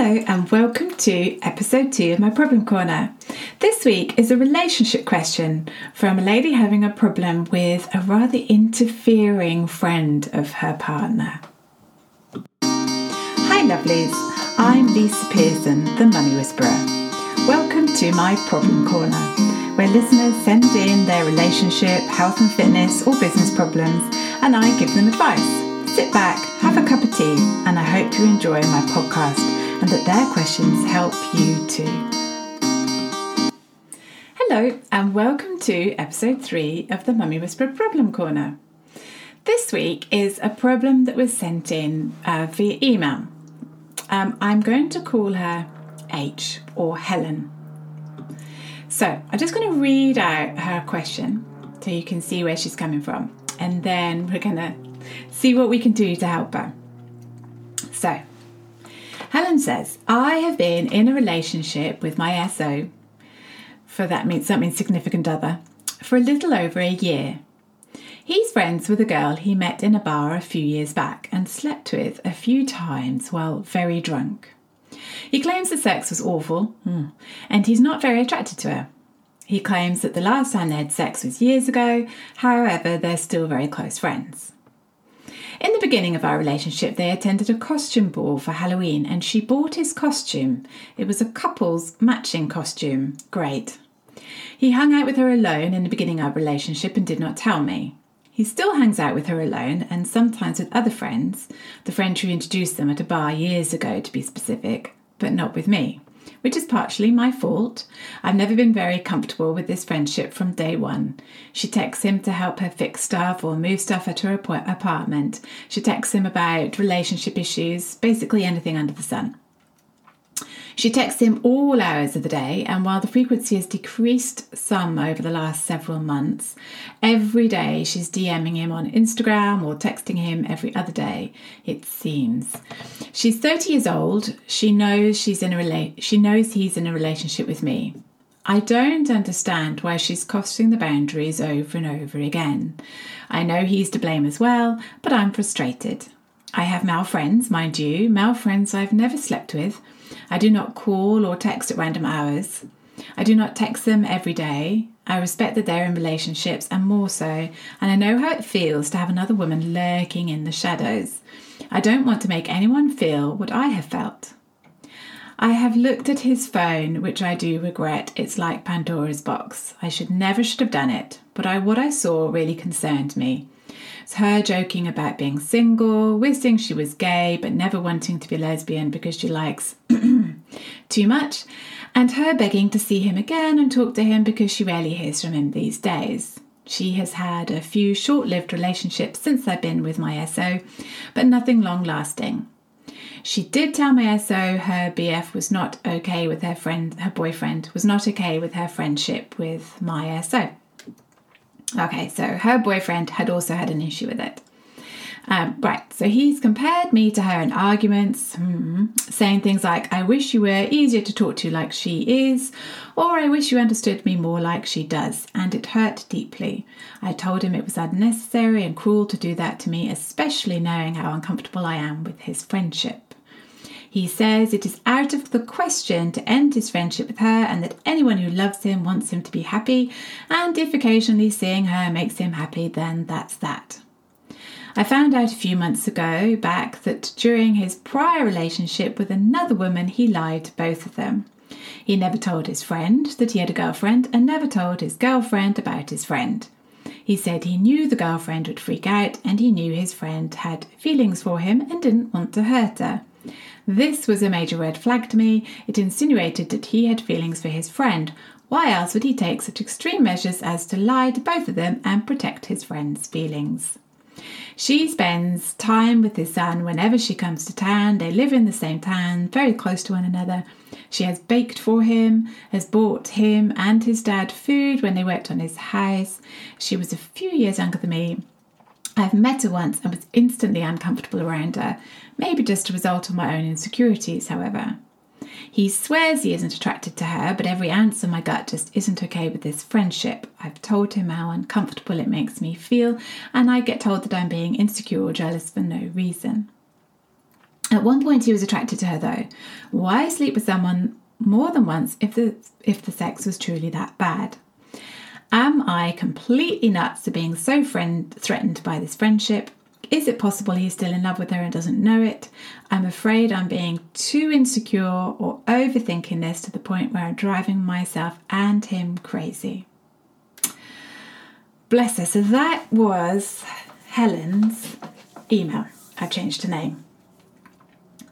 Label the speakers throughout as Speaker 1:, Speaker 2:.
Speaker 1: Hello, and welcome to episode two of my problem corner. This week is a relationship question from a lady having a problem with a rather interfering friend of her partner. Hi, lovelies. I'm Lisa Pearson, the Mummy Whisperer. Welcome to my problem corner, where listeners send in their relationship, health and fitness, or business problems, and I give them advice. Sit back, have a cup of tea, and I hope you enjoy my podcast and that their questions help you too. Hello, and welcome to episode three of the Mummy Whisperer Problem Corner. This week is a problem that was sent in uh, via email. Um, I'm going to call her H or Helen. So I'm just going to read out her question so you can see where she's coming from, and then we're going to see what we can do to help her. So, Helen says, I have been in a relationship with my SO, for that means something significant other, for a little over a year. He's friends with a girl he met in a bar a few years back and slept with a few times while very drunk. He claims the sex was awful, hmm, and he's not very attracted to her. He claims that the last time they had sex was years ago, however, they're still very close friends. In the beginning of our relationship, they attended a costume ball for Halloween and she bought his costume. It was a couple's matching costume. Great. He hung out with her alone in the beginning of our relationship and did not tell me. He still hangs out with her alone and sometimes with other friends, the friend who introduced them at a bar years ago to be specific, but not with me which is partially my fault. I've never been very comfortable with this friendship from day one. She texts him to help her fix stuff or move stuff at her apartment. She texts him about relationship issues, basically anything under the sun. She texts him all hours of the day, and while the frequency has decreased some over the last several months, every day she's DMing him on Instagram or texting him every other day, it seems. She's 30 years old. She knows she's in a rela- she knows he's in a relationship with me. I don't understand why she's crossing the boundaries over and over again. I know he's to blame as well, but I'm frustrated. I have male friends, mind you, male friends I've never slept with. I do not call or text at random hours. I do not text them every day. I respect that they're in relationships and more so, and I know how it feels to have another woman lurking in the shadows. I don't want to make anyone feel what I have felt. I have looked at his phone, which I do regret. It's like Pandora's box. I should never should have done it, but I, what I saw really concerned me. It's her joking about being single, wishing she was gay, but never wanting to be lesbian because she likes too much, and her begging to see him again and talk to him because she rarely hears from him these days. She has had a few short lived relationships since I've been with my SO, but nothing long lasting. She did tell my SO her BF was not okay with her friend, her boyfriend was not okay with her friendship with my SO. Okay, so her boyfriend had also had an issue with it. Um, right, so he's compared me to her in arguments, hmm, saying things like, I wish you were easier to talk to like she is, or I wish you understood me more like she does, and it hurt deeply. I told him it was unnecessary and cruel to do that to me, especially knowing how uncomfortable I am with his friendship. He says it is out of the question to end his friendship with her and that anyone who loves him wants him to be happy, and if occasionally seeing her makes him happy, then that's that. I found out a few months ago back that during his prior relationship with another woman, he lied to both of them. He never told his friend that he had a girlfriend and never told his girlfriend about his friend. He said he knew the girlfriend would freak out and he knew his friend had feelings for him and didn't want to hurt her. This was a major red flag to me. It insinuated that he had feelings for his friend. Why else would he take such extreme measures as to lie to both of them and protect his friend's feelings? She spends time with his son whenever she comes to town. They live in the same town, very close to one another. She has baked for him, has bought him and his dad food when they worked on his house. She was a few years younger than me. I've met her once and was instantly uncomfortable around her, maybe just a result of my own insecurities, however. He swears he isn't attracted to her, but every ounce of my gut just isn't okay with this friendship. I've told him how uncomfortable it makes me feel, and I get told that I'm being insecure or jealous for no reason. At one point, he was attracted to her, though. Why sleep with someone more than once if the if the sex was truly that bad? Am I completely nuts for being so friend threatened by this friendship? Is it possible he's still in love with her and doesn't know it? I'm afraid I'm being too insecure or overthinking this to the point where I'm driving myself and him crazy. Bless her. So that was Helen's email. I changed her name.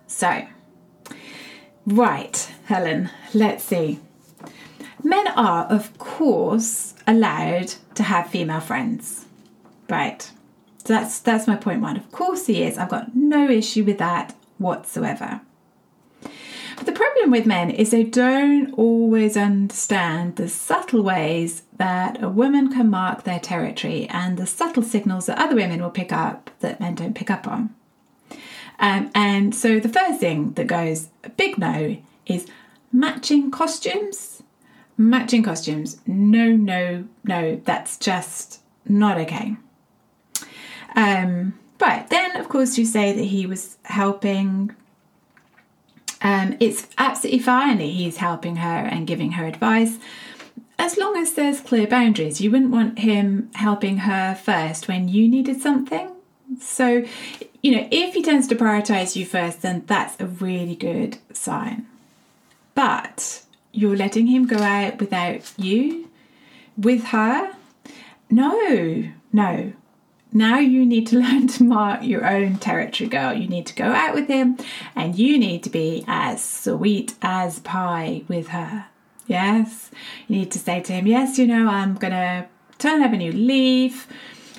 Speaker 1: So, right, Helen, let's see. Men are, of course, allowed to have female friends. Right. So that's that's my point one. Of course he is. I've got no issue with that whatsoever. But the problem with men is they don't always understand the subtle ways that a woman can mark their territory and the subtle signals that other women will pick up that men don't pick up on. Um, and so the first thing that goes big no is matching costumes. Matching costumes. No, no, no, that's just not okay. Um, but then, of course, you say that he was helping. Um, it's absolutely fine that he's helping her and giving her advice as long as there's clear boundaries. You wouldn't want him helping her first when you needed something. So, you know, if he tends to prioritize you first, then that's a really good sign. But you're letting him go out without you, with her? No, no. Now you need to learn to mark your own territory, girl. You need to go out with him and you need to be as sweet as pie with her. Yes, you need to say to him, Yes, you know, I'm going to turn over a new leaf.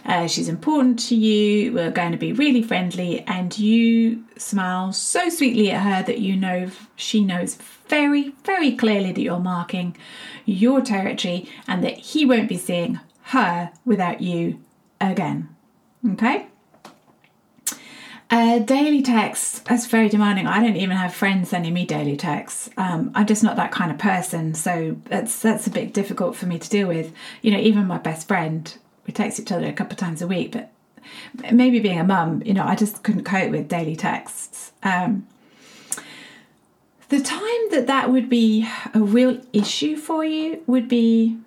Speaker 1: Uh, she's important to you. We're going to be really friendly. And you smile so sweetly at her that you know she knows very, very clearly that you're marking your territory and that he won't be seeing her without you again. Okay. Uh, daily text, that's very demanding. I don't even have friends sending me daily texts. Um, I'm just not that kind of person, so that's that's a bit difficult for me to deal with. You know, even my best friend, we text each other a couple of times a week, but maybe being a mum, you know, I just couldn't cope with daily texts. Um, the time that that would be a real issue for you would be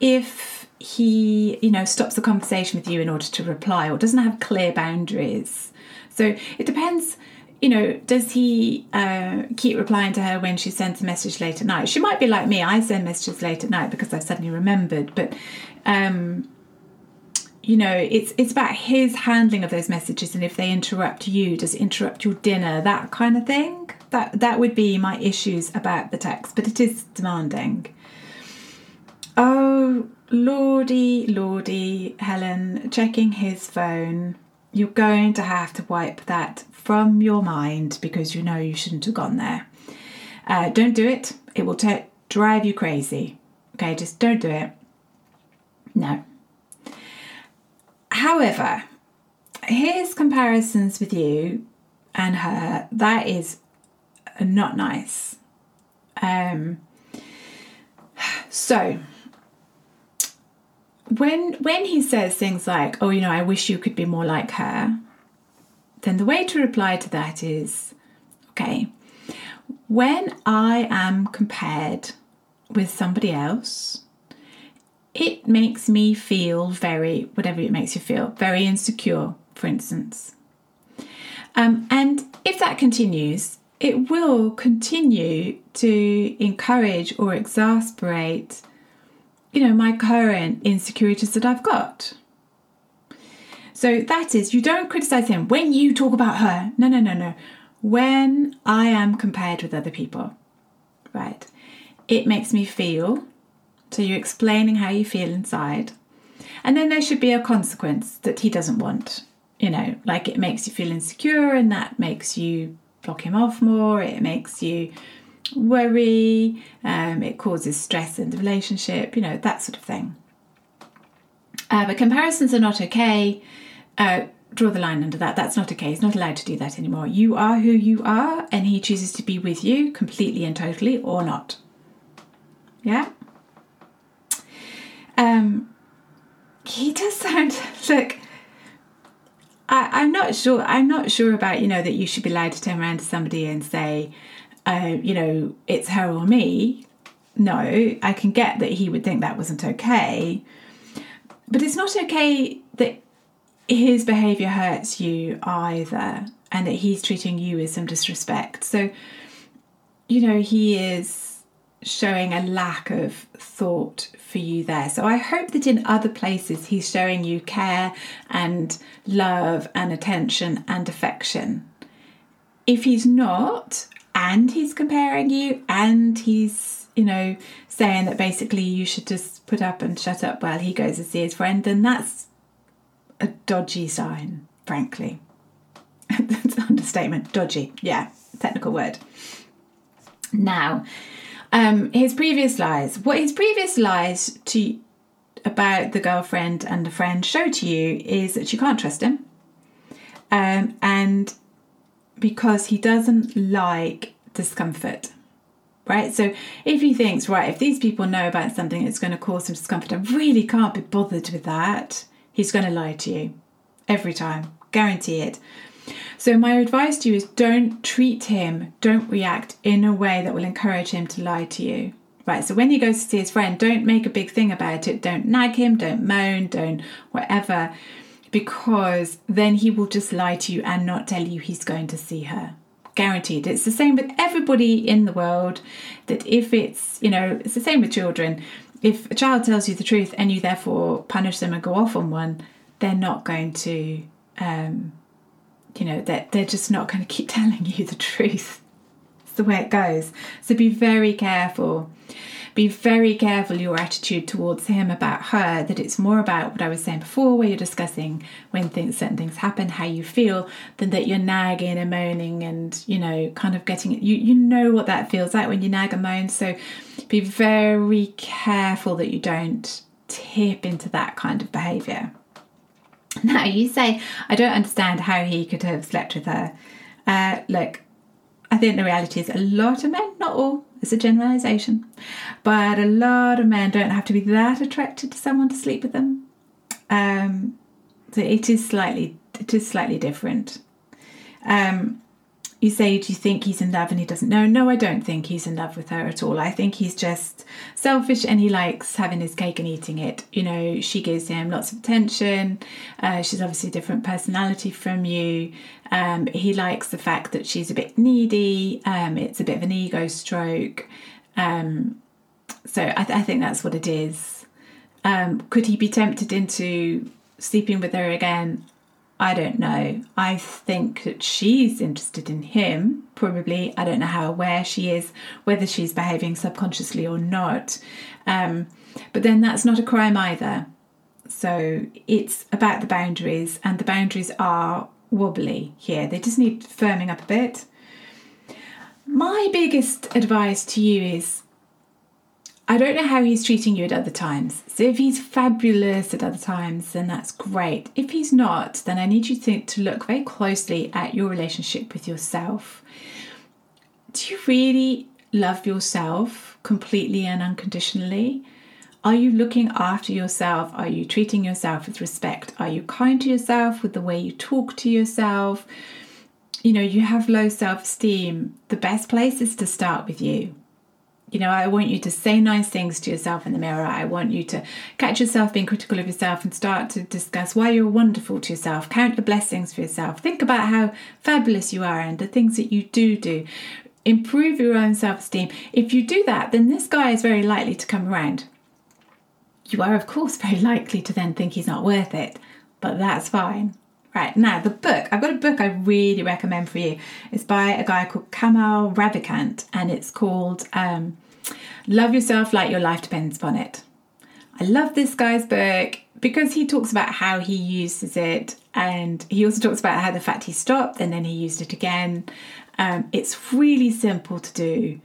Speaker 1: if he, you know, stops the conversation with you in order to reply or doesn't have clear boundaries. So it depends, you know, does he uh, keep replying to her when she sends a message late at night? She might be like me, I send messages late at night because I suddenly remembered, but um, you know, it's it's about his handling of those messages and if they interrupt you, does it interrupt your dinner, that kind of thing. That that would be my issues about the text, but it is demanding. Oh, Lordy, Lordy, Helen, checking his phone. You're going to have to wipe that from your mind because you know you shouldn't have gone there. Uh, don't do it. It will t- drive you crazy. Okay, just don't do it. No. However, his comparisons with you and her, that is not nice. Um, so, when when he says things like, "Oh, you know, I wish you could be more like her," then the way to reply to that is, okay, when I am compared with somebody else, it makes me feel very, whatever it makes you feel, very insecure, for instance. Um, and if that continues, it will continue to encourage or exasperate you know, my current insecurities that I've got. So that is, you don't criticize him when you talk about her. No, no, no, no. When I am compared with other people, right? It makes me feel. So you're explaining how you feel inside. And then there should be a consequence that he doesn't want. You know, like it makes you feel insecure and that makes you block him off more. It makes you worry, um, it causes stress in the relationship, you know, that sort of thing. Uh, but comparisons are not okay. Uh, draw the line under that. That's not okay. He's not allowed to do that anymore. You are who you are, and he chooses to be with you completely and totally or not. Yeah? Um, he does sound, look, I, am not sure. I'm not sure about you know that you should be allowed to turn around to somebody and say, uh, you know, it's her or me. No, I can get that he would think that wasn't okay, but it's not okay that his behaviour hurts you either, and that he's treating you with some disrespect. So, you know, he is showing a lack of thought for you there. So I hope that in other places he's showing you care and love and attention and affection. If he's not, and he's comparing you, and he's, you know, saying that basically you should just put up and shut up while he goes to see his friend, then that's a dodgy sign, frankly. that's an understatement. Dodgy. Yeah, technical word. Now, um, his previous lies. What his previous lies to about the girlfriend and the friend show to you is that you can't trust him, um, and because he doesn't like discomfort. Right, so if he thinks, right, if these people know about something that's going to cause some discomfort, I really can't be bothered with that, he's going to lie to you every time, guarantee it. So, my advice to you is don't treat him, don't react in a way that will encourage him to lie to you. Right, so when he goes to see his friend, don't make a big thing about it. Don't nag him, don't moan, don't whatever, because then he will just lie to you and not tell you he's going to see her. Guaranteed. It's the same with everybody in the world that if it's, you know, it's the same with children. If a child tells you the truth and you therefore punish them and go off on one, they're not going to um, you know, that they're, just not going to keep telling you the truth. It's the way it goes. So be very careful. Be very careful your attitude towards him about her, that it's more about what I was saying before, where you're discussing when things certain things happen, how you feel, than that you're nagging and moaning and, you know, kind of getting you you know what that feels like when you nag and moan. So be very careful that you don't tip into that kind of behaviour. Now, you say, I don't understand how he could have slept with her. Uh, look, I think the reality is a lot of men, not all, it's a generalisation, but a lot of men don't have to be that attracted to someone to sleep with them. Um, so it is slightly, it is slightly different. Um, you say, Do you think he's in love and he doesn't know? No, I don't think he's in love with her at all. I think he's just selfish and he likes having his cake and eating it. You know, she gives him lots of attention. Uh, she's obviously a different personality from you. Um, he likes the fact that she's a bit needy. Um, it's a bit of an ego stroke. Um, so I, th- I, think that's what it is. Um, could he be tempted into sleeping with her again? I don't know. I think that she's interested in him, probably. I don't know how aware she is, whether she's behaving subconsciously or not. Um, but then that's not a crime either. So it's about the boundaries, and the boundaries are wobbly here. They just need firming up a bit. My biggest advice to you is I don't know how he's treating you at other times. So if he's fabulous at other times, then that's great. If he's not, then I need you to, to look very closely at your relationship with yourself. Do you really love yourself completely and unconditionally? Are you looking after yourself? Are you treating yourself with respect? Are you kind to yourself with the way you talk to yourself? You know, you have low self esteem. The best place is to start with you you know, I want you to say nice things to yourself in the mirror. I want you to catch yourself being critical of yourself and start to discuss why you're wonderful to yourself. Count the blessings for yourself. Think about how fabulous you are and the things that you do do. Improve your own self esteem. If you do that, then this guy is very likely to come around. You are, of course, very likely to then think he's not worth it, but that's fine. Right, now the book. I've got a book I really recommend for you. It's by a guy called Kamal Ravikant and it's called um, Love Yourself Like Your Life Depends Upon It. I love this guy's book because he talks about how he uses it and he also talks about how the fact he stopped and then he used it again. Um, it's really simple to do.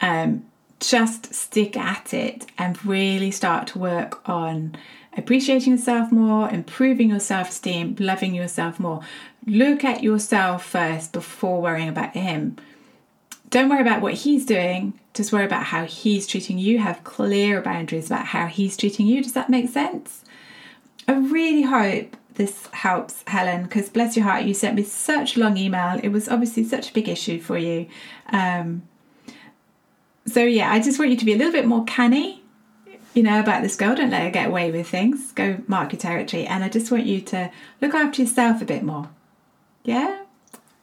Speaker 1: Um, just stick at it and really start to work on appreciating yourself more, improving your self esteem, loving yourself more. Look at yourself first before worrying about him. Don't worry about what he's doing, just worry about how he's treating you. Have clear boundaries about how he's treating you. Does that make sense? I really hope this helps, Helen, because bless your heart, you sent me such a long email. It was obviously such a big issue for you. Um, so, yeah, I just want you to be a little bit more canny, you know, about this girl. Don't let her get away with things. Go mark your territory. And I just want you to look after yourself a bit more. Yeah?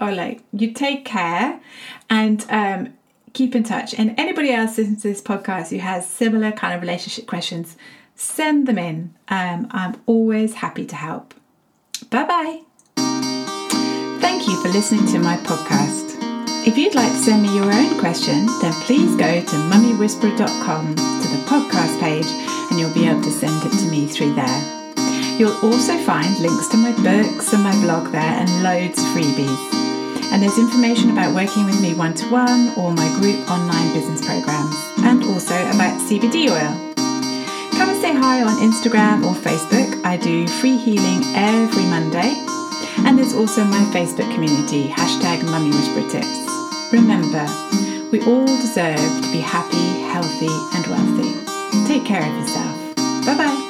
Speaker 1: Or like, you take care and um, keep in touch. And anybody else listening to this podcast who has similar kind of relationship questions, send them in. Um, I'm always happy to help. Bye bye. Thank you for listening to my podcast. If you'd like to send me your own question, then please go to mummywhisperer.com to the podcast page and you'll be able to send it to me through there. You'll also find links to my books and my blog there and loads of freebies. And there's information about working with me one to one or my group online business programs, and also about CBD oil. Come and say hi on Instagram or Facebook. I do free healing every Monday. And there's also my Facebook community, hashtag Mummy Whisperer Tips. Remember, we all deserve to be happy, healthy, and wealthy. Take care of yourself. Bye bye.